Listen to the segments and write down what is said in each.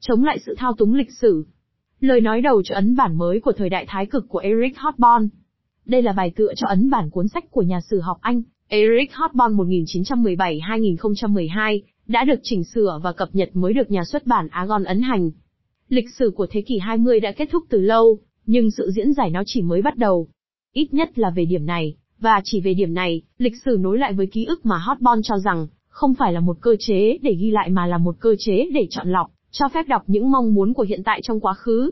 chống lại sự thao túng lịch sử. Lời nói đầu cho ấn bản mới của thời đại thái cực của Eric Hobsbawm. Đây là bài tựa cho ấn bản cuốn sách của nhà sử học Anh, Eric Hobsbawm 1917-2012, đã được chỉnh sửa và cập nhật mới được nhà xuất bản Argon ấn hành. Lịch sử của thế kỷ 20 đã kết thúc từ lâu, nhưng sự diễn giải nó chỉ mới bắt đầu. Ít nhất là về điểm này, và chỉ về điểm này, lịch sử nối lại với ký ức mà Hotbon cho rằng, không phải là một cơ chế để ghi lại mà là một cơ chế để chọn lọc, cho phép đọc những mong muốn của hiện tại trong quá khứ.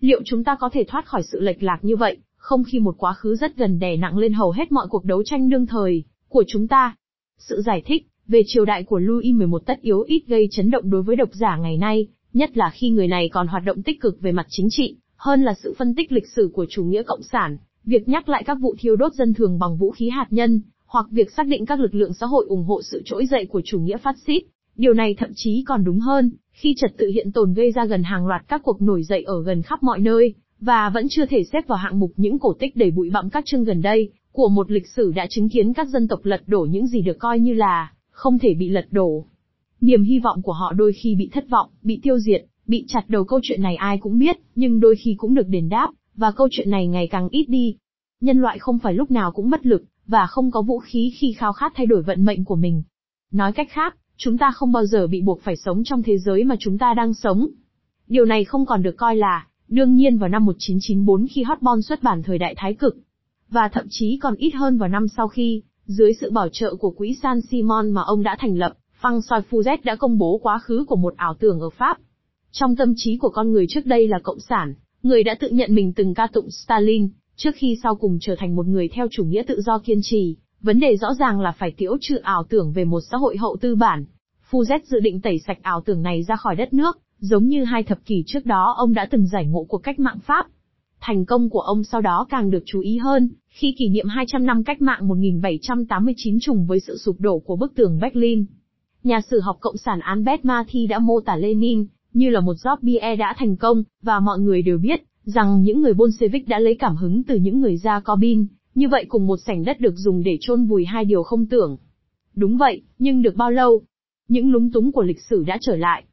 Liệu chúng ta có thể thoát khỏi sự lệch lạc như vậy, không khi một quá khứ rất gần đè nặng lên hầu hết mọi cuộc đấu tranh đương thời của chúng ta? Sự giải thích về triều đại của Louis XI tất yếu ít gây chấn động đối với độc giả ngày nay, nhất là khi người này còn hoạt động tích cực về mặt chính trị, hơn là sự phân tích lịch sử của chủ nghĩa cộng sản, việc nhắc lại các vụ thiêu đốt dân thường bằng vũ khí hạt nhân, hoặc việc xác định các lực lượng xã hội ủng hộ sự trỗi dậy của chủ nghĩa phát xít. Điều này thậm chí còn đúng hơn, khi trật tự hiện tồn gây ra gần hàng loạt các cuộc nổi dậy ở gần khắp mọi nơi, và vẫn chưa thể xếp vào hạng mục những cổ tích đầy bụi bặm các chương gần đây, của một lịch sử đã chứng kiến các dân tộc lật đổ những gì được coi như là không thể bị lật đổ. Niềm hy vọng của họ đôi khi bị thất vọng, bị tiêu diệt, bị chặt đầu câu chuyện này ai cũng biết, nhưng đôi khi cũng được đền đáp, và câu chuyện này ngày càng ít đi. Nhân loại không phải lúc nào cũng bất lực, và không có vũ khí khi khao khát thay đổi vận mệnh của mình. Nói cách khác, chúng ta không bao giờ bị buộc phải sống trong thế giới mà chúng ta đang sống. Điều này không còn được coi là, đương nhiên vào năm 1994 khi Hotbon xuất bản thời đại thái cực. Và thậm chí còn ít hơn vào năm sau khi, dưới sự bảo trợ của quỹ San Simon mà ông đã thành lập, Phăng Soi Fuzet đã công bố quá khứ của một ảo tưởng ở Pháp. Trong tâm trí của con người trước đây là cộng sản, người đã tự nhận mình từng ca tụng Stalin, trước khi sau cùng trở thành một người theo chủ nghĩa tự do kiên trì. Vấn đề rõ ràng là phải tiễu trừ ảo tưởng về một xã hội hậu tư bản. Fuzet dự định tẩy sạch ảo tưởng này ra khỏi đất nước, giống như hai thập kỷ trước đó ông đã từng giải ngộ cuộc cách mạng Pháp. Thành công của ông sau đó càng được chú ý hơn, khi kỷ niệm 200 năm cách mạng 1789 trùng với sự sụp đổ của bức tường Berlin. Nhà sử học Cộng sản Albert Marty đã mô tả Lenin như là một job bie đã thành công, và mọi người đều biết rằng những người Bolshevik đã lấy cảm hứng từ những người Jacobin, như vậy cùng một sảnh đất được dùng để chôn vùi hai điều không tưởng. Đúng vậy, nhưng được bao lâu? Những lúng túng của lịch sử đã trở lại.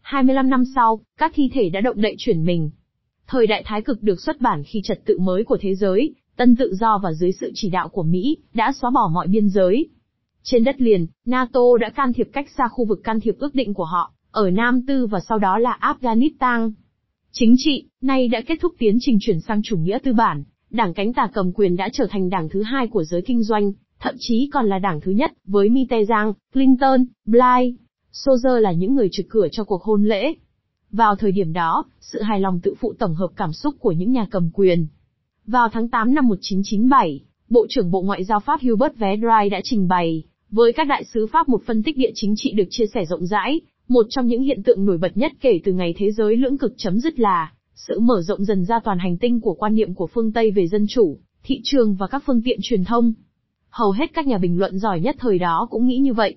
25 năm sau, các thi thể đã động đậy chuyển mình. Thời đại thái cực được xuất bản khi trật tự mới của thế giới, tân tự do và dưới sự chỉ đạo của Mỹ, đã xóa bỏ mọi biên giới. Trên đất liền, NATO đã can thiệp cách xa khu vực can thiệp ước định của họ, ở Nam Tư và sau đó là Afghanistan. Chính trị, nay đã kết thúc tiến trình chuyển sang chủ nghĩa tư bản, đảng cánh tả cầm quyền đã trở thành đảng thứ hai của giới kinh doanh, thậm chí còn là đảng thứ nhất, với Mitterrand, Clinton, Bly, Sozer là những người trực cửa cho cuộc hôn lễ. Vào thời điểm đó, sự hài lòng tự phụ tổng hợp cảm xúc của những nhà cầm quyền. Vào tháng 8 năm 1997, Bộ trưởng Bộ Ngoại giao Pháp Hubert Védrine đã trình bày, với các đại sứ Pháp một phân tích địa chính trị được chia sẻ rộng rãi, một trong những hiện tượng nổi bật nhất kể từ ngày thế giới lưỡng cực chấm dứt là sự mở rộng dần ra toàn hành tinh của quan niệm của phương Tây về dân chủ, thị trường và các phương tiện truyền thông. Hầu hết các nhà bình luận giỏi nhất thời đó cũng nghĩ như vậy.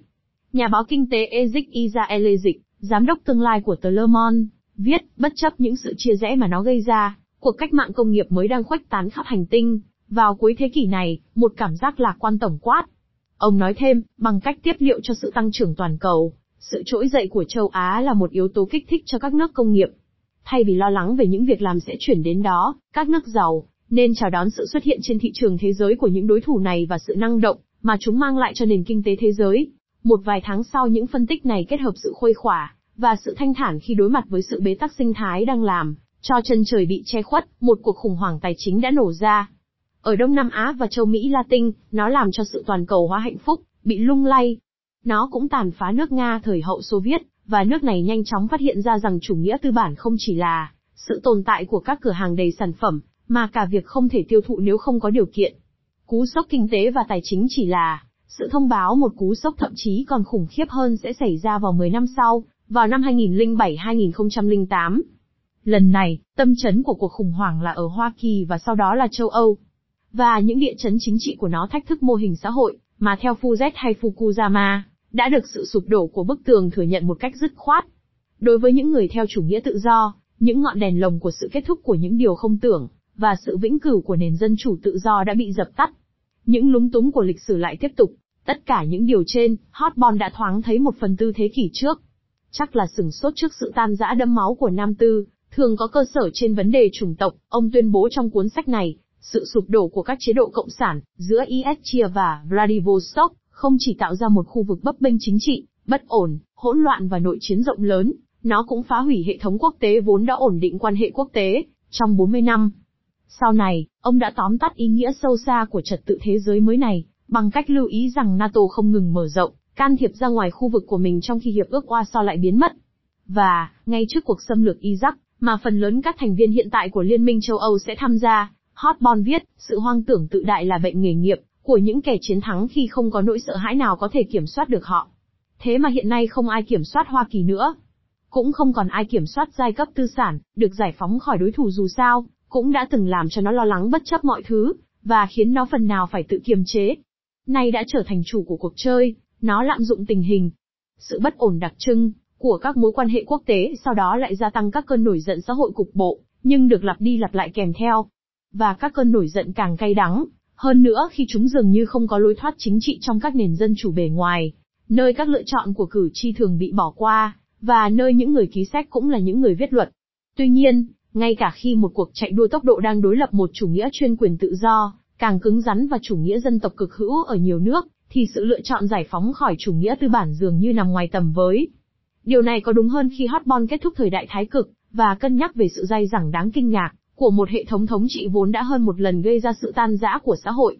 Nhà báo kinh tế Ezik Iza giám đốc tương lai của tờ Le Monde, viết, bất chấp những sự chia rẽ mà nó gây ra, cuộc cách mạng công nghiệp mới đang khuếch tán khắp hành tinh. Vào cuối thế kỷ này, một cảm giác lạc quan tổng quát. Ông nói thêm, bằng cách tiếp liệu cho sự tăng trưởng toàn cầu, sự trỗi dậy của châu Á là một yếu tố kích thích cho các nước công nghiệp. Thay vì lo lắng về những việc làm sẽ chuyển đến đó, các nước giàu, nên chào đón sự xuất hiện trên thị trường thế giới của những đối thủ này và sự năng động mà chúng mang lại cho nền kinh tế thế giới. Một vài tháng sau những phân tích này kết hợp sự khuây khỏa và sự thanh thản khi đối mặt với sự bế tắc sinh thái đang làm cho chân trời bị che khuất, một cuộc khủng hoảng tài chính đã nổ ra. Ở Đông Nam Á và châu Mỹ Latin, nó làm cho sự toàn cầu hóa hạnh phúc bị lung lay, nó cũng tàn phá nước Nga thời hậu Xô Viết, và nước này nhanh chóng phát hiện ra rằng chủ nghĩa tư bản không chỉ là sự tồn tại của các cửa hàng đầy sản phẩm, mà cả việc không thể tiêu thụ nếu không có điều kiện. Cú sốc kinh tế và tài chính chỉ là sự thông báo một cú sốc thậm chí còn khủng khiếp hơn sẽ xảy ra vào 10 năm sau, vào năm 2007-2008. Lần này, tâm chấn của cuộc khủng hoảng là ở Hoa Kỳ và sau đó là châu Âu. Và những địa chấn chính trị của nó thách thức mô hình xã hội, mà theo Fuzet hay Fukuyama, đã được sự sụp đổ của bức tường thừa nhận một cách dứt khoát. Đối với những người theo chủ nghĩa tự do, những ngọn đèn lồng của sự kết thúc của những điều không tưởng, và sự vĩnh cửu của nền dân chủ tự do đã bị dập tắt. Những lúng túng của lịch sử lại tiếp tục, tất cả những điều trên, Hotbon đã thoáng thấy một phần tư thế kỷ trước. Chắc là sừng sốt trước sự tan rã đẫm máu của Nam Tư, thường có cơ sở trên vấn đề chủng tộc, ông tuyên bố trong cuốn sách này, sự sụp đổ của các chế độ cộng sản giữa Ischia và Vladivostok không chỉ tạo ra một khu vực bấp bênh chính trị, bất ổn, hỗn loạn và nội chiến rộng lớn, nó cũng phá hủy hệ thống quốc tế vốn đã ổn định quan hệ quốc tế trong 40 năm. Sau này, ông đã tóm tắt ý nghĩa sâu xa của trật tự thế giới mới này, bằng cách lưu ý rằng NATO không ngừng mở rộng, can thiệp ra ngoài khu vực của mình trong khi hiệp ước Warsaw lại biến mất. Và, ngay trước cuộc xâm lược Iraq, mà phần lớn các thành viên hiện tại của Liên minh châu Âu sẽ tham gia, Hotbon viết, sự hoang tưởng tự đại là bệnh nghề nghiệp của những kẻ chiến thắng khi không có nỗi sợ hãi nào có thể kiểm soát được họ. Thế mà hiện nay không ai kiểm soát Hoa Kỳ nữa. Cũng không còn ai kiểm soát giai cấp tư sản, được giải phóng khỏi đối thủ dù sao, cũng đã từng làm cho nó lo lắng bất chấp mọi thứ, và khiến nó phần nào phải tự kiềm chế. Nay đã trở thành chủ của cuộc chơi, nó lạm dụng tình hình. Sự bất ổn đặc trưng của các mối quan hệ quốc tế sau đó lại gia tăng các cơn nổi giận xã hội cục bộ, nhưng được lặp đi lặp lại kèm theo. Và các cơn nổi giận càng cay đắng, hơn nữa khi chúng dường như không có lối thoát chính trị trong các nền dân chủ bề ngoài, nơi các lựa chọn của cử tri thường bị bỏ qua, và nơi những người ký sách cũng là những người viết luật. Tuy nhiên, ngay cả khi một cuộc chạy đua tốc độ đang đối lập một chủ nghĩa chuyên quyền tự do, càng cứng rắn và chủ nghĩa dân tộc cực hữu ở nhiều nước, thì sự lựa chọn giải phóng khỏi chủ nghĩa tư bản dường như nằm ngoài tầm với. Điều này có đúng hơn khi Hotbon kết thúc thời đại thái cực, và cân nhắc về sự dai dẳng đáng kinh ngạc, của một hệ thống thống trị vốn đã hơn một lần gây ra sự tan rã của xã hội.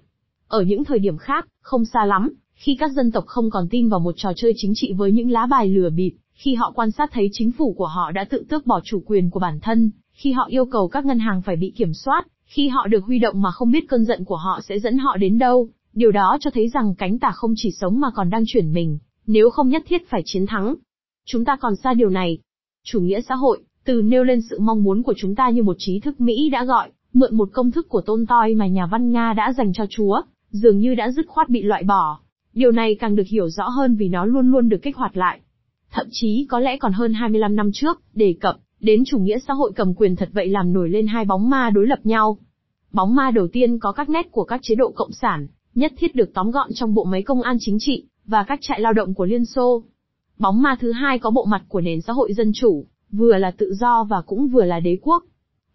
Ở những thời điểm khác, không xa lắm, khi các dân tộc không còn tin vào một trò chơi chính trị với những lá bài lừa bịp, khi họ quan sát thấy chính phủ của họ đã tự tước bỏ chủ quyền của bản thân, khi họ yêu cầu các ngân hàng phải bị kiểm soát, khi họ được huy động mà không biết cơn giận của họ sẽ dẫn họ đến đâu, điều đó cho thấy rằng cánh tả không chỉ sống mà còn đang chuyển mình, nếu không nhất thiết phải chiến thắng. Chúng ta còn xa điều này. Chủ nghĩa xã hội, từ nêu lên sự mong muốn của chúng ta như một trí thức Mỹ đã gọi, mượn một công thức của tôn toi mà nhà văn Nga đã dành cho Chúa, dường như đã dứt khoát bị loại bỏ. Điều này càng được hiểu rõ hơn vì nó luôn luôn được kích hoạt lại. Thậm chí có lẽ còn hơn 25 năm trước, đề cập đến chủ nghĩa xã hội cầm quyền thật vậy làm nổi lên hai bóng ma đối lập nhau. Bóng ma đầu tiên có các nét của các chế độ cộng sản, nhất thiết được tóm gọn trong bộ máy công an chính trị, và các trại lao động của Liên Xô. Bóng ma thứ hai có bộ mặt của nền xã hội dân chủ, vừa là tự do và cũng vừa là đế quốc.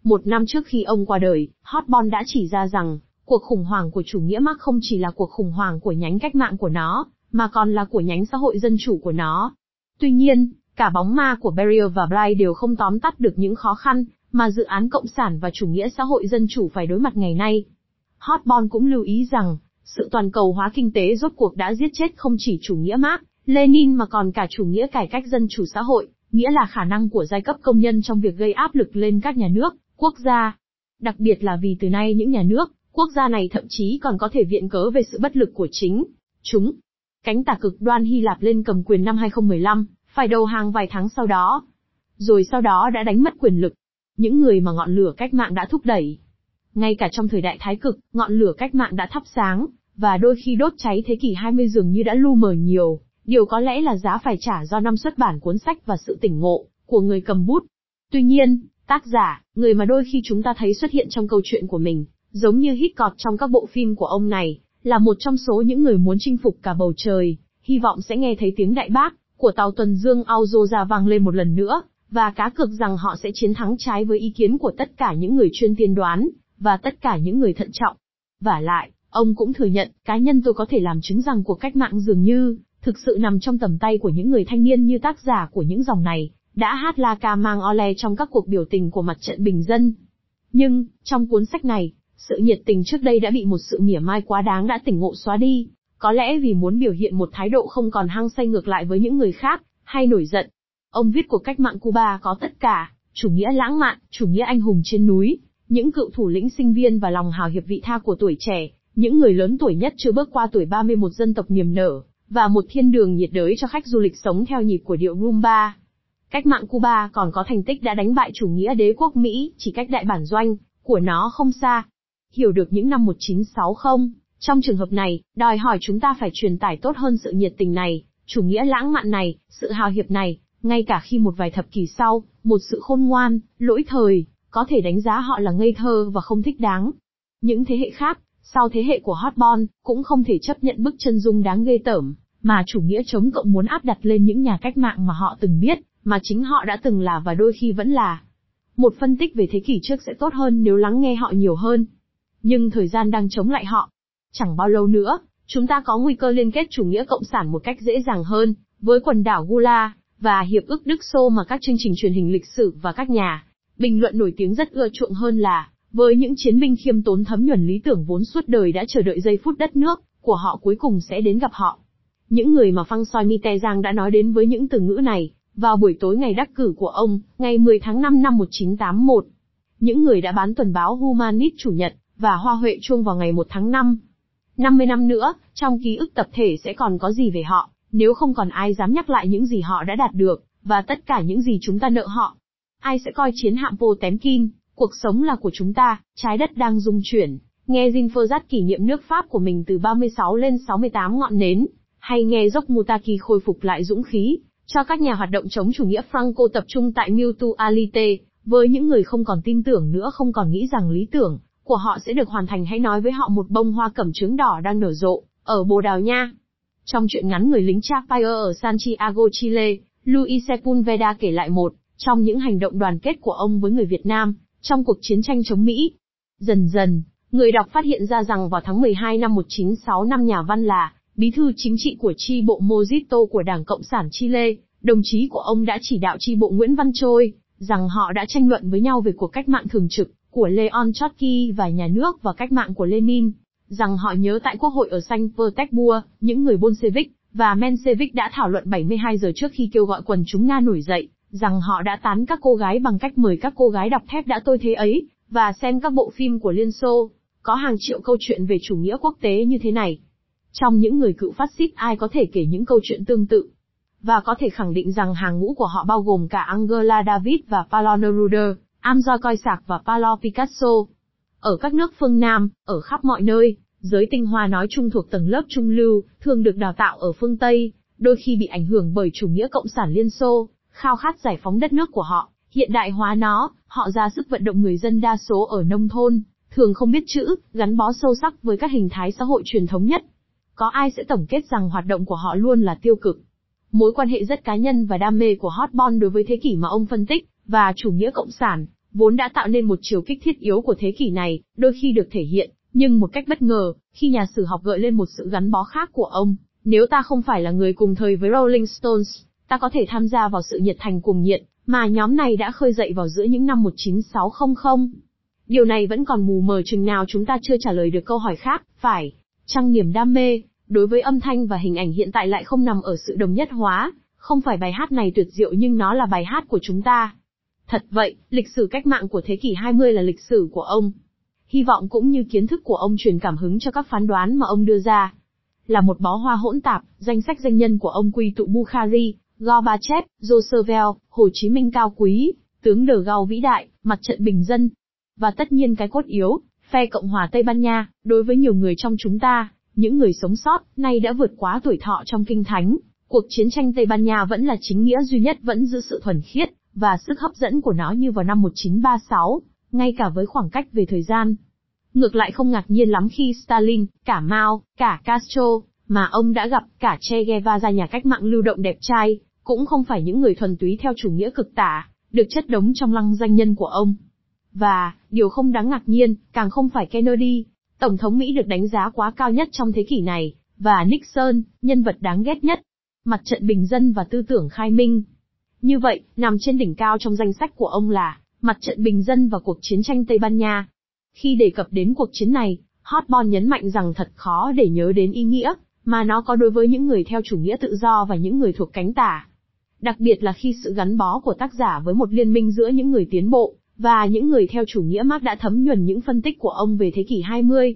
Một năm trước khi ông qua đời, Hotbon đã chỉ ra rằng, cuộc khủng hoảng của chủ nghĩa Mark không chỉ là cuộc khủng hoảng của nhánh cách mạng của nó, mà còn là của nhánh xã hội dân chủ của nó. Tuy nhiên, cả bóng ma của Beria và Bly đều không tóm tắt được những khó khăn mà dự án cộng sản và chủ nghĩa xã hội dân chủ phải đối mặt ngày nay. Hotbon cũng lưu ý rằng, sự toàn cầu hóa kinh tế rốt cuộc đã giết chết không chỉ chủ nghĩa Mark, Lenin mà còn cả chủ nghĩa cải cách dân chủ xã hội, nghĩa là khả năng của giai cấp công nhân trong việc gây áp lực lên các nhà nước, quốc gia. Đặc biệt là vì từ nay những nhà nước, quốc gia này thậm chí còn có thể viện cớ về sự bất lực của chính chúng. Cánh tả cực đoan Hy Lạp lên cầm quyền năm 2015, phải đầu hàng vài tháng sau đó. Rồi sau đó đã đánh mất quyền lực. Những người mà ngọn lửa cách mạng đã thúc đẩy. Ngay cả trong thời đại thái cực, ngọn lửa cách mạng đã thắp sáng, và đôi khi đốt cháy thế kỷ 20 dường như đã lu mờ nhiều. Điều có lẽ là giá phải trả do năm xuất bản cuốn sách và sự tỉnh ngộ của người cầm bút. Tuy nhiên, tác giả, người mà đôi khi chúng ta thấy xuất hiện trong câu chuyện của mình, giống như hít cọt trong các bộ phim của ông này, là một trong số những người muốn chinh phục cả bầu trời, hy vọng sẽ nghe thấy tiếng đại bác của tàu tuần dương Auzoza vang lên một lần nữa, và cá cược rằng họ sẽ chiến thắng trái với ý kiến của tất cả những người chuyên tiên đoán, và tất cả những người thận trọng. Và lại, ông cũng thừa nhận, cá nhân tôi có thể làm chứng rằng cuộc cách mạng dường như, thực sự nằm trong tầm tay của những người thanh niên như tác giả của những dòng này, đã hát la ca mang ole trong các cuộc biểu tình của mặt trận bình dân. Nhưng, trong cuốn sách này, sự nhiệt tình trước đây đã bị một sự mỉa mai quá đáng đã tỉnh ngộ xóa đi, có lẽ vì muốn biểu hiện một thái độ không còn hăng say ngược lại với những người khác, hay nổi giận. Ông viết cuộc cách mạng Cuba có tất cả, chủ nghĩa lãng mạn, chủ nghĩa anh hùng trên núi, những cựu thủ lĩnh sinh viên và lòng hào hiệp vị tha của tuổi trẻ, những người lớn tuổi nhất chưa bước qua tuổi 31 dân tộc niềm nở, và một thiên đường nhiệt đới cho khách du lịch sống theo nhịp của điệu rumba. Cách mạng Cuba còn có thành tích đã đánh bại chủ nghĩa đế quốc Mỹ chỉ cách đại bản doanh của nó không xa. Hiểu được những năm 1960, trong trường hợp này, đòi hỏi chúng ta phải truyền tải tốt hơn sự nhiệt tình này, chủ nghĩa lãng mạn này, sự hào hiệp này, ngay cả khi một vài thập kỷ sau, một sự khôn ngoan, lỗi thời, có thể đánh giá họ là ngây thơ và không thích đáng. Những thế hệ khác, sau thế hệ của Hotbon, cũng không thể chấp nhận bức chân dung đáng ghê tởm, mà chủ nghĩa chống cộng muốn áp đặt lên những nhà cách mạng mà họ từng biết, mà chính họ đã từng là và đôi khi vẫn là. Một phân tích về thế kỷ trước sẽ tốt hơn nếu lắng nghe họ nhiều hơn. Nhưng thời gian đang chống lại họ. Chẳng bao lâu nữa, chúng ta có nguy cơ liên kết chủ nghĩa cộng sản một cách dễ dàng hơn, với quần đảo Gula, và hiệp ước Đức Xô mà các chương trình truyền hình lịch sử và các nhà bình luận nổi tiếng rất ưa chuộng hơn là, với những chiến binh khiêm tốn thấm nhuần lý tưởng vốn suốt đời đã chờ đợi giây phút đất nước của họ cuối cùng sẽ đến gặp họ. Những người mà Phăng Soi Mitterrand đã nói đến với những từ ngữ này, vào buổi tối ngày đắc cử của ông, ngày 10 tháng 5 năm 1981. Những người đã bán tuần báo Humanist Chủ nhật, và Hoa Huệ Chuông vào ngày 1 tháng 5. 50 năm nữa, trong ký ức tập thể sẽ còn có gì về họ, nếu không còn ai dám nhắc lại những gì họ đã đạt được, và tất cả những gì chúng ta nợ họ. Ai sẽ coi chiến hạm vô tém kim cuộc sống là của chúng ta, trái đất đang rung chuyển, nghe Jean Ferrat kỷ niệm nước Pháp của mình từ 36 lên 68 ngọn nến, hay nghe dốc Mutaki khôi phục lại dũng khí, cho các nhà hoạt động chống chủ nghĩa Franco tập trung tại Mutualité, với những người không còn tin tưởng nữa không còn nghĩ rằng lý tưởng của họ sẽ được hoàn thành hãy nói với họ một bông hoa cẩm trứng đỏ đang nở rộ, ở Bồ Đào Nha. Trong chuyện ngắn người lính Chapire ở Santiago, Chile, Luis Sepulveda kể lại một, trong những hành động đoàn kết của ông với người Việt Nam, trong cuộc chiến tranh chống Mỹ. Dần dần, người đọc phát hiện ra rằng vào tháng 12 năm 1965 nhà văn là, bí thư chính trị của chi bộ Mojito của Đảng Cộng sản Chile, đồng chí của ông đã chỉ đạo chi bộ Nguyễn Văn Trôi, rằng họ đã tranh luận với nhau về cuộc cách mạng thường trực của Leon Trotsky và nhà nước và cách mạng của Lenin, rằng họ nhớ tại quốc hội ở Saint Petersburg, những người Bolshevik và Menshevik đã thảo luận 72 giờ trước khi kêu gọi quần chúng Nga nổi dậy, rằng họ đã tán các cô gái bằng cách mời các cô gái đọc thép đã tôi thế ấy, và xem các bộ phim của Liên Xô, có hàng triệu câu chuyện về chủ nghĩa quốc tế như thế này. Trong những người cựu phát xít ai có thể kể những câu chuyện tương tự, và có thể khẳng định rằng hàng ngũ của họ bao gồm cả Angela David và Paulo Neruda, Coi sạc và Paolo Picasso. Ở các nước phương Nam, ở khắp mọi nơi, giới tinh hoa nói chung thuộc tầng lớp trung lưu, thường được đào tạo ở phương Tây, đôi khi bị ảnh hưởng bởi chủ nghĩa cộng sản Liên Xô, khao khát giải phóng đất nước của họ, hiện đại hóa nó, họ ra sức vận động người dân đa số ở nông thôn, thường không biết chữ, gắn bó sâu sắc với các hình thái xã hội truyền thống nhất. Có ai sẽ tổng kết rằng hoạt động của họ luôn là tiêu cực? Mối quan hệ rất cá nhân và đam mê của Hotbon đối với thế kỷ mà ông phân tích, và chủ nghĩa cộng sản, vốn đã tạo nên một chiều kích thiết yếu của thế kỷ này, đôi khi được thể hiện, nhưng một cách bất ngờ, khi nhà sử học gợi lên một sự gắn bó khác của ông, nếu ta không phải là người cùng thời với Rolling Stones, ta có thể tham gia vào sự nhiệt thành cuồng nhiệt, mà nhóm này đã khơi dậy vào giữa những năm 19600. Điều này vẫn còn mù mờ chừng nào chúng ta chưa trả lời được câu hỏi khác, phải, trăng niềm đam mê, đối với âm thanh và hình ảnh hiện tại lại không nằm ở sự đồng nhất hóa, không phải bài hát này tuyệt diệu nhưng nó là bài hát của chúng ta. Thật vậy, lịch sử cách mạng của thế kỷ 20 là lịch sử của ông. Hy vọng cũng như kiến thức của ông truyền cảm hứng cho các phán đoán mà ông đưa ra. Là một bó hoa hỗn tạp, danh sách danh nhân của ông quy tụ Bukhari, Gorbachev, Roosevelt, Hồ Chí Minh cao quý, tướng De Gaulle vĩ đại, mặt trận bình dân. Và tất nhiên cái cốt yếu, phe Cộng hòa Tây Ban Nha, đối với nhiều người trong chúng ta, những người sống sót, nay đã vượt quá tuổi thọ trong kinh thánh, cuộc chiến tranh Tây Ban Nha vẫn là chính nghĩa duy nhất vẫn giữ sự thuần khiết, và sức hấp dẫn của nó như vào năm 1936, ngay cả với khoảng cách về thời gian. Ngược lại không ngạc nhiên lắm khi Stalin, cả Mao, cả Castro, mà ông đã gặp cả Che Guevara nhà cách mạng lưu động đẹp trai, cũng không phải những người thuần túy theo chủ nghĩa cực tả, được chất đống trong lăng danh nhân của ông. Và, điều không đáng ngạc nhiên, càng không phải Kennedy, Tổng thống Mỹ được đánh giá quá cao nhất trong thế kỷ này, và Nixon, nhân vật đáng ghét nhất. Mặt trận bình dân và tư tưởng khai minh. Như vậy, nằm trên đỉnh cao trong danh sách của ông là, mặt trận bình dân và cuộc chiến tranh Tây Ban Nha. Khi đề cập đến cuộc chiến này, Hotbon nhấn mạnh rằng thật khó để nhớ đến ý nghĩa, mà nó có đối với những người theo chủ nghĩa tự do và những người thuộc cánh tả. Đặc biệt là khi sự gắn bó của tác giả với một liên minh giữa những người tiến bộ, và những người theo chủ nghĩa Marx đã thấm nhuần những phân tích của ông về thế kỷ 20.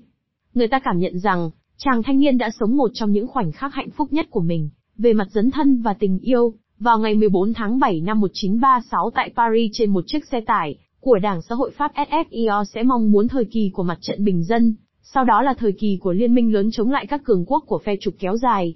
Người ta cảm nhận rằng, chàng thanh niên đã sống một trong những khoảnh khắc hạnh phúc nhất của mình, về mặt dấn thân và tình yêu, vào ngày 14 tháng 7 năm 1936 tại Paris trên một chiếc xe tải, của Đảng Xã hội Pháp SFIO sẽ mong muốn thời kỳ của mặt trận bình dân, sau đó là thời kỳ của liên minh lớn chống lại các cường quốc của phe trục kéo dài.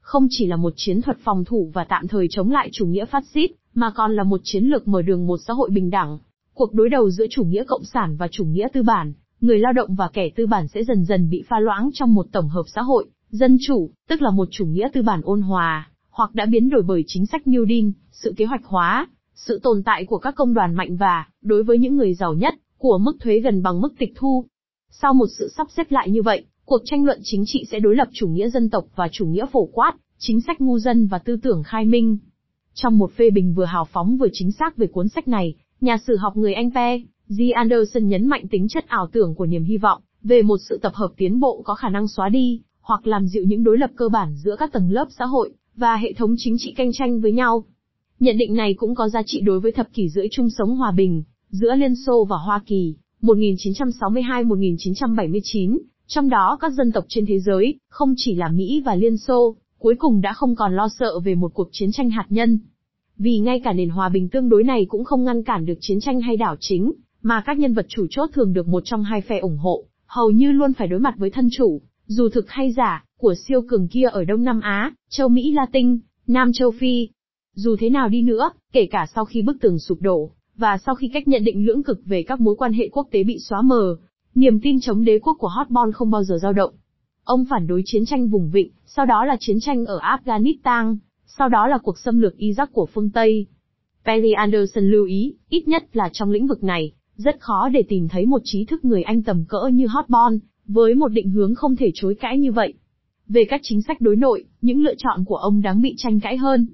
Không chỉ là một chiến thuật phòng thủ và tạm thời chống lại chủ nghĩa phát xít, mà còn là một chiến lược mở đường một xã hội bình đẳng. Cuộc đối đầu giữa chủ nghĩa cộng sản và chủ nghĩa tư bản, người lao động và kẻ tư bản sẽ dần dần bị pha loãng trong một tổng hợp xã hội, Dân chủ, tức là một chủ nghĩa tư bản ôn hòa, hoặc đã biến đổi bởi chính sách New Deal, sự kế hoạch hóa, sự tồn tại của các công đoàn mạnh và, đối với những người giàu nhất, của mức thuế gần bằng mức tịch thu. Sau một sự sắp xếp lại như vậy, cuộc tranh luận chính trị sẽ đối lập chủ nghĩa dân tộc và chủ nghĩa phổ quát, chính sách ngu dân và tư tưởng khai minh. Trong một phê bình vừa hào phóng vừa chính xác về cuốn sách này, nhà sử học người Anh Pe. G. Anderson nhấn mạnh tính chất ảo tưởng của niềm hy vọng, về một sự tập hợp tiến bộ có khả năng xóa đi, hoặc làm dịu những đối lập cơ bản giữa các tầng lớp xã hội, và hệ thống chính trị cạnh tranh với nhau. Nhận định này cũng có giá trị đối với thập kỷ rưỡi chung sống hòa bình, giữa Liên Xô và Hoa Kỳ, 1962-1979, trong đó các dân tộc trên thế giới, không chỉ là Mỹ và Liên Xô, cuối cùng đã không còn lo sợ về một cuộc chiến tranh hạt nhân. Vì ngay cả nền hòa bình tương đối này cũng không ngăn cản được chiến tranh hay đảo chính, mà các nhân vật chủ chốt thường được một trong hai phe ủng hộ, hầu như luôn phải đối mặt với thân chủ, dù thực hay giả, của siêu cường kia ở Đông Nam Á, châu Mỹ Latin, Nam châu Phi. Dù thế nào đi nữa, kể cả sau khi bức tường sụp đổ, và sau khi cách nhận định lưỡng cực về các mối quan hệ quốc tế bị xóa mờ, niềm tin chống đế quốc của Hotbon không bao giờ dao động. Ông phản đối chiến tranh vùng vịnh, sau đó là chiến tranh ở Afghanistan, sau đó là cuộc xâm lược Iraq của phương Tây. Perry Anderson lưu ý, ít nhất là trong lĩnh vực này, rất khó để tìm thấy một trí thức người Anh tầm cỡ như Hotbon, với một định hướng không thể chối cãi như vậy. Về các chính sách đối nội, những lựa chọn của ông đáng bị tranh cãi hơn.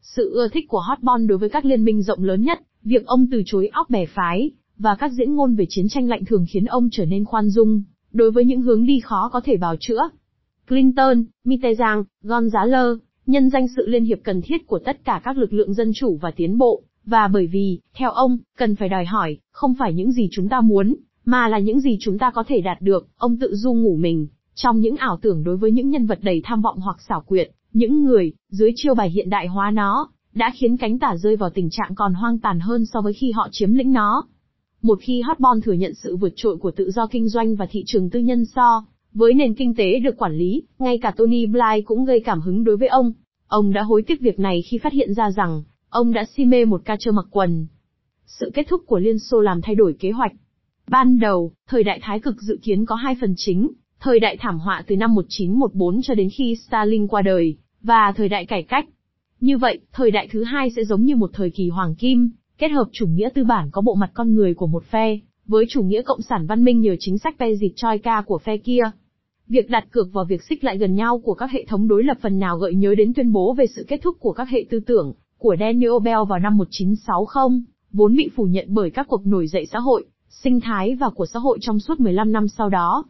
Sự ưa thích của Hotbon đối với các liên minh rộng lớn nhất, việc ông từ chối óc bè phái, và các diễn ngôn về chiến tranh lạnh thường khiến ông trở nên khoan dung, đối với những hướng đi khó có thể bào chữa. Clinton, Mitterrand, Gonzalo, nhân danh sự liên hiệp cần thiết của tất cả các lực lượng dân chủ và tiến bộ, và bởi vì, theo ông, cần phải đòi hỏi, không phải những gì chúng ta muốn, mà là những gì chúng ta có thể đạt được, ông tự du ngủ mình, trong những ảo tưởng đối với những nhân vật đầy tham vọng hoặc xảo quyệt, những người, dưới chiêu bài hiện đại hóa nó, đã khiến cánh tả rơi vào tình trạng còn hoang tàn hơn so với khi họ chiếm lĩnh nó. Một khi Hotbon thừa nhận sự vượt trội của tự do kinh doanh và thị trường tư nhân so, với nền kinh tế được quản lý, ngay cả Tony Blair cũng gây cảm hứng đối với ông. Ông đã hối tiếc việc này khi phát hiện ra rằng, ông đã si mê một ca trơ mặc quần. Sự kết thúc của Liên Xô làm thay đổi kế hoạch. Ban đầu, thời đại thái cực dự kiến có hai phần chính, thời đại thảm họa từ năm 1914 cho đến khi Stalin qua đời, và thời đại cải cách. Như vậy, thời đại thứ hai sẽ giống như một thời kỳ hoàng kim, kết hợp chủ nghĩa tư bản có bộ mặt con người của một phe, với chủ nghĩa cộng sản văn minh nhờ chính sách Perestroika của phe kia. Việc đặt cược vào việc xích lại gần nhau của các hệ thống đối lập phần nào gợi nhớ đến tuyên bố về sự kết thúc của các hệ tư tưởng của Daniel Bell vào năm 1960, vốn bị phủ nhận bởi các cuộc nổi dậy xã hội, sinh thái và của xã hội trong suốt 15 năm sau đó.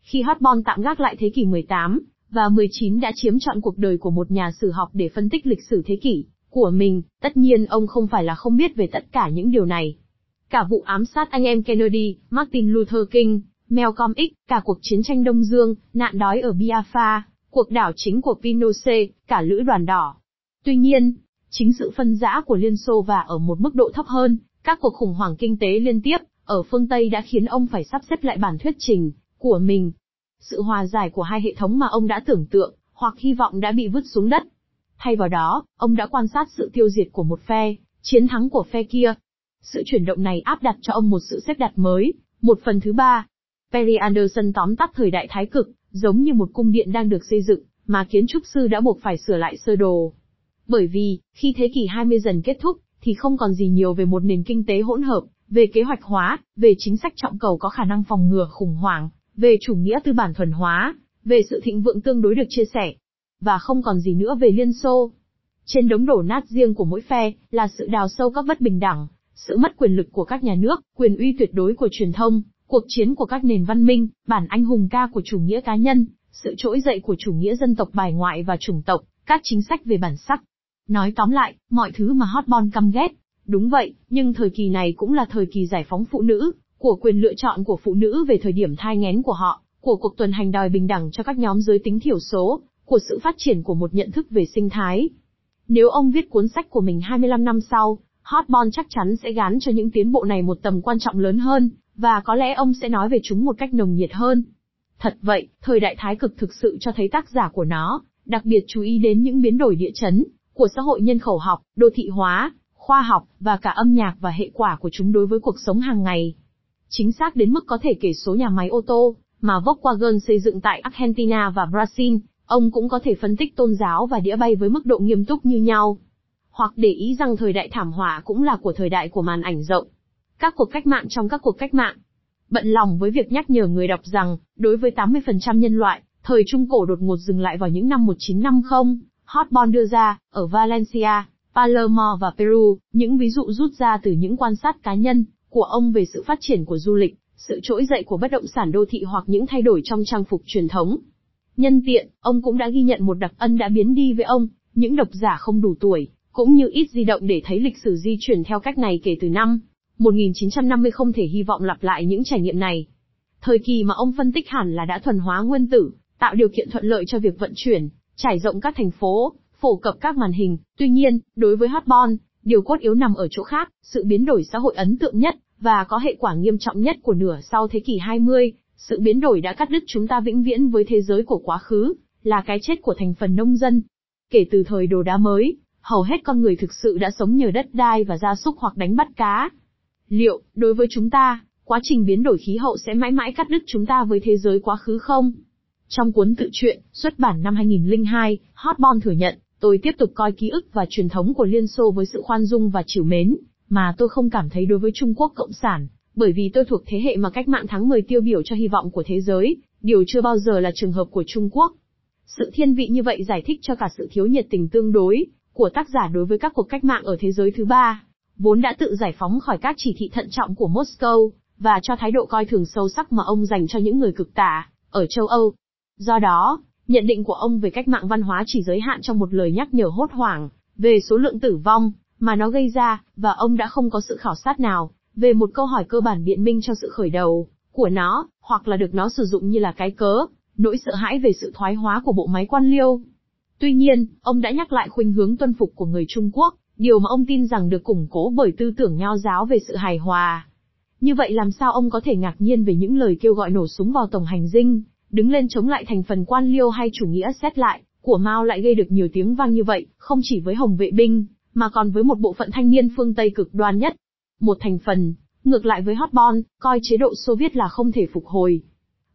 Khi Hotbon tạm gác lại thế kỷ 18 và 19 đã chiếm trọn cuộc đời của một nhà sử học để phân tích lịch sử thế kỷ của mình, tất nhiên ông không phải là không biết về tất cả những điều này. Cả vụ ám sát anh em Kennedy, Martin Luther King, Malcolm X, cả cuộc chiến tranh Đông Dương, nạn đói ở Biafra, cuộc đảo chính của Pinochet, cả lữ đoàn đỏ. Tuy nhiên, chính sự phân rã của Liên Xô và ở một mức độ thấp hơn, các cuộc khủng hoảng kinh tế liên tiếp, ở phương Tây đã khiến ông phải sắp xếp lại bản thuyết trình của mình. Sự hòa giải của hai hệ thống mà ông đã tưởng tượng, hoặc hy vọng đã bị vứt xuống đất. Thay vào đó, ông đã quan sát sự tiêu diệt của một phe, chiến thắng của phe kia. Sự chuyển động này áp đặt cho ông một sự xếp đặt mới, một phần thứ ba. Perry Anderson tóm tắt thời đại thái cực, giống như một cung điện đang được xây dựng, mà kiến trúc sư đã buộc phải sửa lại sơ đồ. Bởi vì, khi thế kỷ 20 dần kết thúc, thì không còn gì nhiều về một nền kinh tế hỗn hợp, về kế hoạch hóa, về chính sách trọng cầu có khả năng phòng ngừa khủng hoảng, về chủ nghĩa tư bản thuần hóa, về sự thịnh vượng tương đối được chia sẻ, và không còn gì nữa về Liên Xô. Trên đống đổ nát riêng của mỗi phe, là sự đào sâu các bất bình đẳng, sự mất quyền lực của các nhà nước, quyền uy tuyệt đối của truyền thông, cuộc chiến của các nền văn minh, bản anh hùng ca của chủ nghĩa cá nhân, sự trỗi dậy của chủ nghĩa dân tộc bài ngoại và chủng tộc, các chính sách về bản sắc. Nói tóm lại, mọi thứ mà Hotbon căm ghét. Đúng vậy, nhưng thời kỳ này cũng là thời kỳ giải phóng phụ nữ, của quyền lựa chọn của phụ nữ về thời điểm thai nghén của họ, của cuộc tuần hành đòi bình đẳng cho các nhóm giới tính thiểu số, của sự phát triển của một nhận thức về sinh thái. Nếu ông viết cuốn sách của mình 25 năm sau, Hotbon chắc chắn sẽ gán cho những tiến bộ này một tầm quan trọng lớn hơn, và có lẽ ông sẽ nói về chúng một cách nồng nhiệt hơn. Thật vậy, thời đại thái cực thực sự cho thấy tác giả của nó, đặc biệt chú ý đến những biến đổi địa chấn, của xã hội nhân khẩu học, đô thị hóa, khoa học, và cả âm nhạc và hệ quả của chúng đối với cuộc sống hàng ngày. Chính xác đến mức có thể kể số nhà máy ô tô, mà Volkswagen xây dựng tại Argentina và Brazil, ông cũng có thể phân tích tôn giáo và đĩa bay với mức độ nghiêm túc như nhau. Hoặc để ý rằng thời đại thảm họa cũng là của thời đại của màn ảnh rộng. Các cuộc cách mạng trong các cuộc cách mạng. Bận lòng với việc nhắc nhở người đọc rằng, đối với 80% nhân loại, thời Trung Cổ đột ngột dừng lại vào những năm 1950, Hotbon đưa ra, ở Valencia, Palermo và Peru, những ví dụ rút ra từ những quan sát cá nhân của ông về sự phát triển của du lịch, sự trỗi dậy của bất động sản đô thị hoặc những thay đổi trong trang phục truyền thống. Nhân tiện, ông cũng đã ghi nhận một đặc ân đã biến đi với ông, những độc giả không đủ tuổi, cũng như ít di động để thấy lịch sử di chuyển theo cách này kể từ năm 1950 không thể hy vọng lặp lại những trải nghiệm này. Thời kỳ mà ông phân tích hẳn là đã thuần hóa nguyên tử, tạo điều kiện thuận lợi cho việc vận chuyển, trải rộng các thành phố, phổ cập các màn hình. Tuy nhiên, đối với Hotbon, điều cốt yếu nằm ở chỗ khác, sự biến đổi xã hội ấn tượng nhất, và có hệ quả nghiêm trọng nhất của nửa sau thế kỷ 20, sự biến đổi đã cắt đứt chúng ta vĩnh viễn với thế giới của quá khứ, là cái chết của thành phần nông dân. Kể từ thời đồ đá mới, hầu hết con người thực sự đã sống nhờ đất đai và gia súc hoặc đánh bắt cá. Liệu, đối với chúng ta, quá trình biến đổi khí hậu sẽ mãi mãi cắt đứt chúng ta với thế giới quá khứ không? Trong cuốn tự truyện, xuất bản năm 2002, Hotbon thừa nhận, tôi tiếp tục coi ký ức và truyền thống của Liên Xô với sự khoan dung và chiều mến, mà tôi không cảm thấy đối với Trung Quốc Cộng sản, bởi vì tôi thuộc thế hệ mà cách mạng tháng 10 tiêu biểu cho hy vọng của thế giới, điều chưa bao giờ là trường hợp của Trung Quốc. Sự thiên vị như vậy giải thích cho cả sự thiếu nhiệt tình tương đối của tác giả đối với các cuộc cách mạng ở thế giới thứ ba, vốn đã tự giải phóng khỏi các chỉ thị thận trọng của Moscow, và cho thái độ coi thường sâu sắc mà ông dành cho những người cực tả ở châu Âu. Do đó, nhận định của ông về cách mạng văn hóa chỉ giới hạn trong một lời nhắc nhở hốt hoảng về số lượng tử vong mà nó gây ra, và ông đã không có sự khảo sát nào về một câu hỏi cơ bản biện minh cho sự khởi đầu của nó, hoặc là được nó sử dụng như là cái cớ, nỗi sợ hãi về sự thoái hóa của bộ máy quan liêu. Tuy nhiên, ông đã nhắc lại khuynh hướng tuân phục của người Trung Quốc, điều mà ông tin rằng được củng cố bởi tư tưởng nho giáo về sự hài hòa. Như vậy làm sao ông có thể ngạc nhiên về những lời kêu gọi nổ súng vào tổng hành dinh, đứng lên chống lại thành phần quan liêu hay chủ nghĩa xét lại, của Mao lại gây được nhiều tiếng vang như vậy, không chỉ với Hồng vệ binh, mà còn với một bộ phận thanh niên phương Tây cực đoan nhất. Một thành phần, ngược lại với Hotbon, coi chế độ Xô Viết là không thể phục hồi.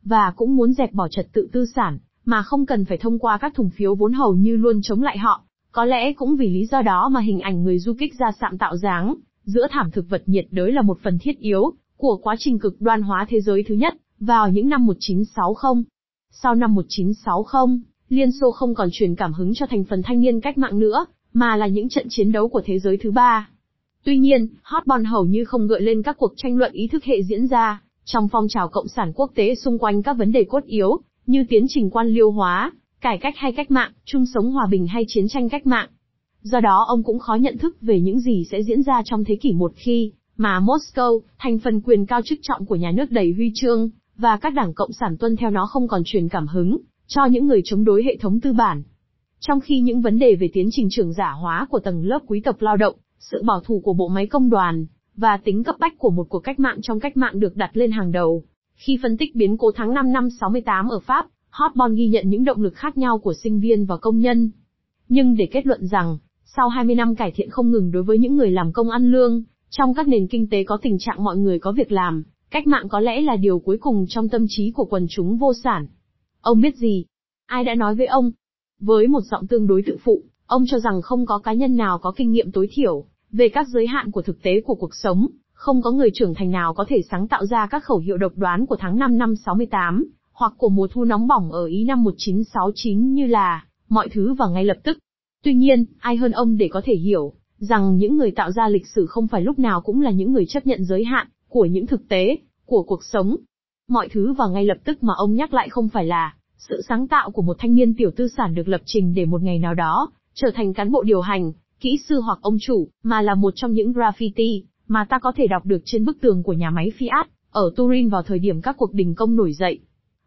Và cũng muốn dẹp bỏ trật tự tư sản, mà không cần phải thông qua các thùng phiếu vốn hầu như luôn chống lại họ. Có lẽ cũng vì lý do đó mà hình ảnh người du kích ra sạm tạo dáng, giữa thảm thực vật nhiệt đới là một phần thiết yếu, của quá trình cực đoan hóa thế giới thứ nhất, vào những năm 1960. Sau năm 1960, Liên Xô không còn truyền cảm hứng cho thành phần thanh niên cách mạng nữa, mà là những trận chiến đấu của thế giới thứ ba. Tuy nhiên, Hotbon hầu như không gợi lên các cuộc tranh luận ý thức hệ diễn ra, trong phong trào cộng sản quốc tế xung quanh các vấn đề cốt yếu, như tiến trình quan liêu hóa, cải cách hay cách mạng, chung sống hòa bình hay chiến tranh cách mạng. Do đó ông cũng khó nhận thức về những gì sẽ diễn ra trong thế kỷ một khi, mà Moscow, thành phần quyền cao chức trọng của nhà nước đầy huy chương, và các đảng cộng sản tuân theo nó không còn truyền cảm hứng, cho những người chống đối hệ thống tư bản. Trong khi những vấn đề về tiến trình trưởng giả hóa của tầng lớp quý tộc lao động, sự bảo thủ của bộ máy công đoàn, và tính cấp bách của một cuộc cách mạng trong cách mạng được đặt lên hàng đầu. Khi phân tích biến cố tháng 5 năm 68 ở Pháp, Hotbon ghi nhận những động lực khác nhau của sinh viên và công nhân. Nhưng để kết luận rằng, sau 20 năm cải thiện không ngừng đối với những người làm công ăn lương, trong các nền kinh tế có tình trạng mọi người có việc làm, cách mạng có lẽ là điều cuối cùng trong tâm trí của quần chúng vô sản. Ông biết gì? Ai đã nói với ông? Với một giọng tương đối tự phụ, ông cho rằng không có cá nhân nào có kinh nghiệm tối thiểu về các giới hạn của thực tế của cuộc sống, không có người trưởng thành nào có thể sáng tạo ra các khẩu hiệu độc đoán của tháng 5 năm 68, hoặc của mùa thu nóng bỏng ở Ý năm 1969 như là, mọi thứ và ngay lập tức. Tuy nhiên, ai hơn ông để có thể hiểu, rằng những người tạo ra lịch sử không phải lúc nào cũng là những người chấp nhận giới hạn, của những thực tế, của cuộc sống. Mọi thứ và ngay lập tức mà ông nhắc lại không phải là, sự sáng tạo của một thanh niên tiểu tư sản được lập trình để một ngày nào đó, trở thành cán bộ điều hành, kỹ sư hoặc ông chủ, mà là một trong những graffiti mà ta có thể đọc được trên bức tường của nhà máy Fiat, ở Turin vào thời điểm các cuộc đình công nổi dậy.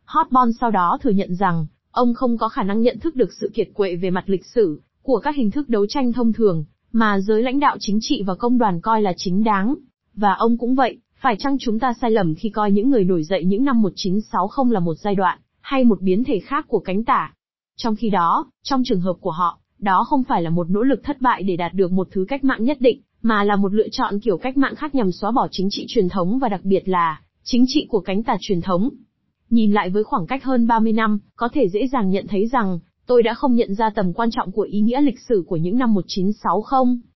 Hotbon sau đó thừa nhận rằng, ông không có khả năng nhận thức được sự kiệt quệ về mặt lịch sử, của các hình thức đấu tranh thông thường, mà giới lãnh đạo chính trị và công đoàn coi là chính đáng. Và ông cũng vậy, phải chăng chúng ta sai lầm khi coi những người nổi dậy những năm 1960 là một giai đoạn, hay một biến thể khác của cánh tả? Trong khi đó, trong trường hợp của họ, đó không phải là một nỗ lực thất bại để đạt được một thứ cách mạng nhất định, mà là một lựa chọn kiểu cách mạng khác nhằm xóa bỏ chính trị truyền thống và đặc biệt là chính trị của cánh tả truyền thống. Nhìn lại với khoảng cách hơn 30 năm, có thể dễ dàng nhận thấy rằng, tôi đã không nhận ra tầm quan trọng của ý nghĩa lịch sử của những năm 1960.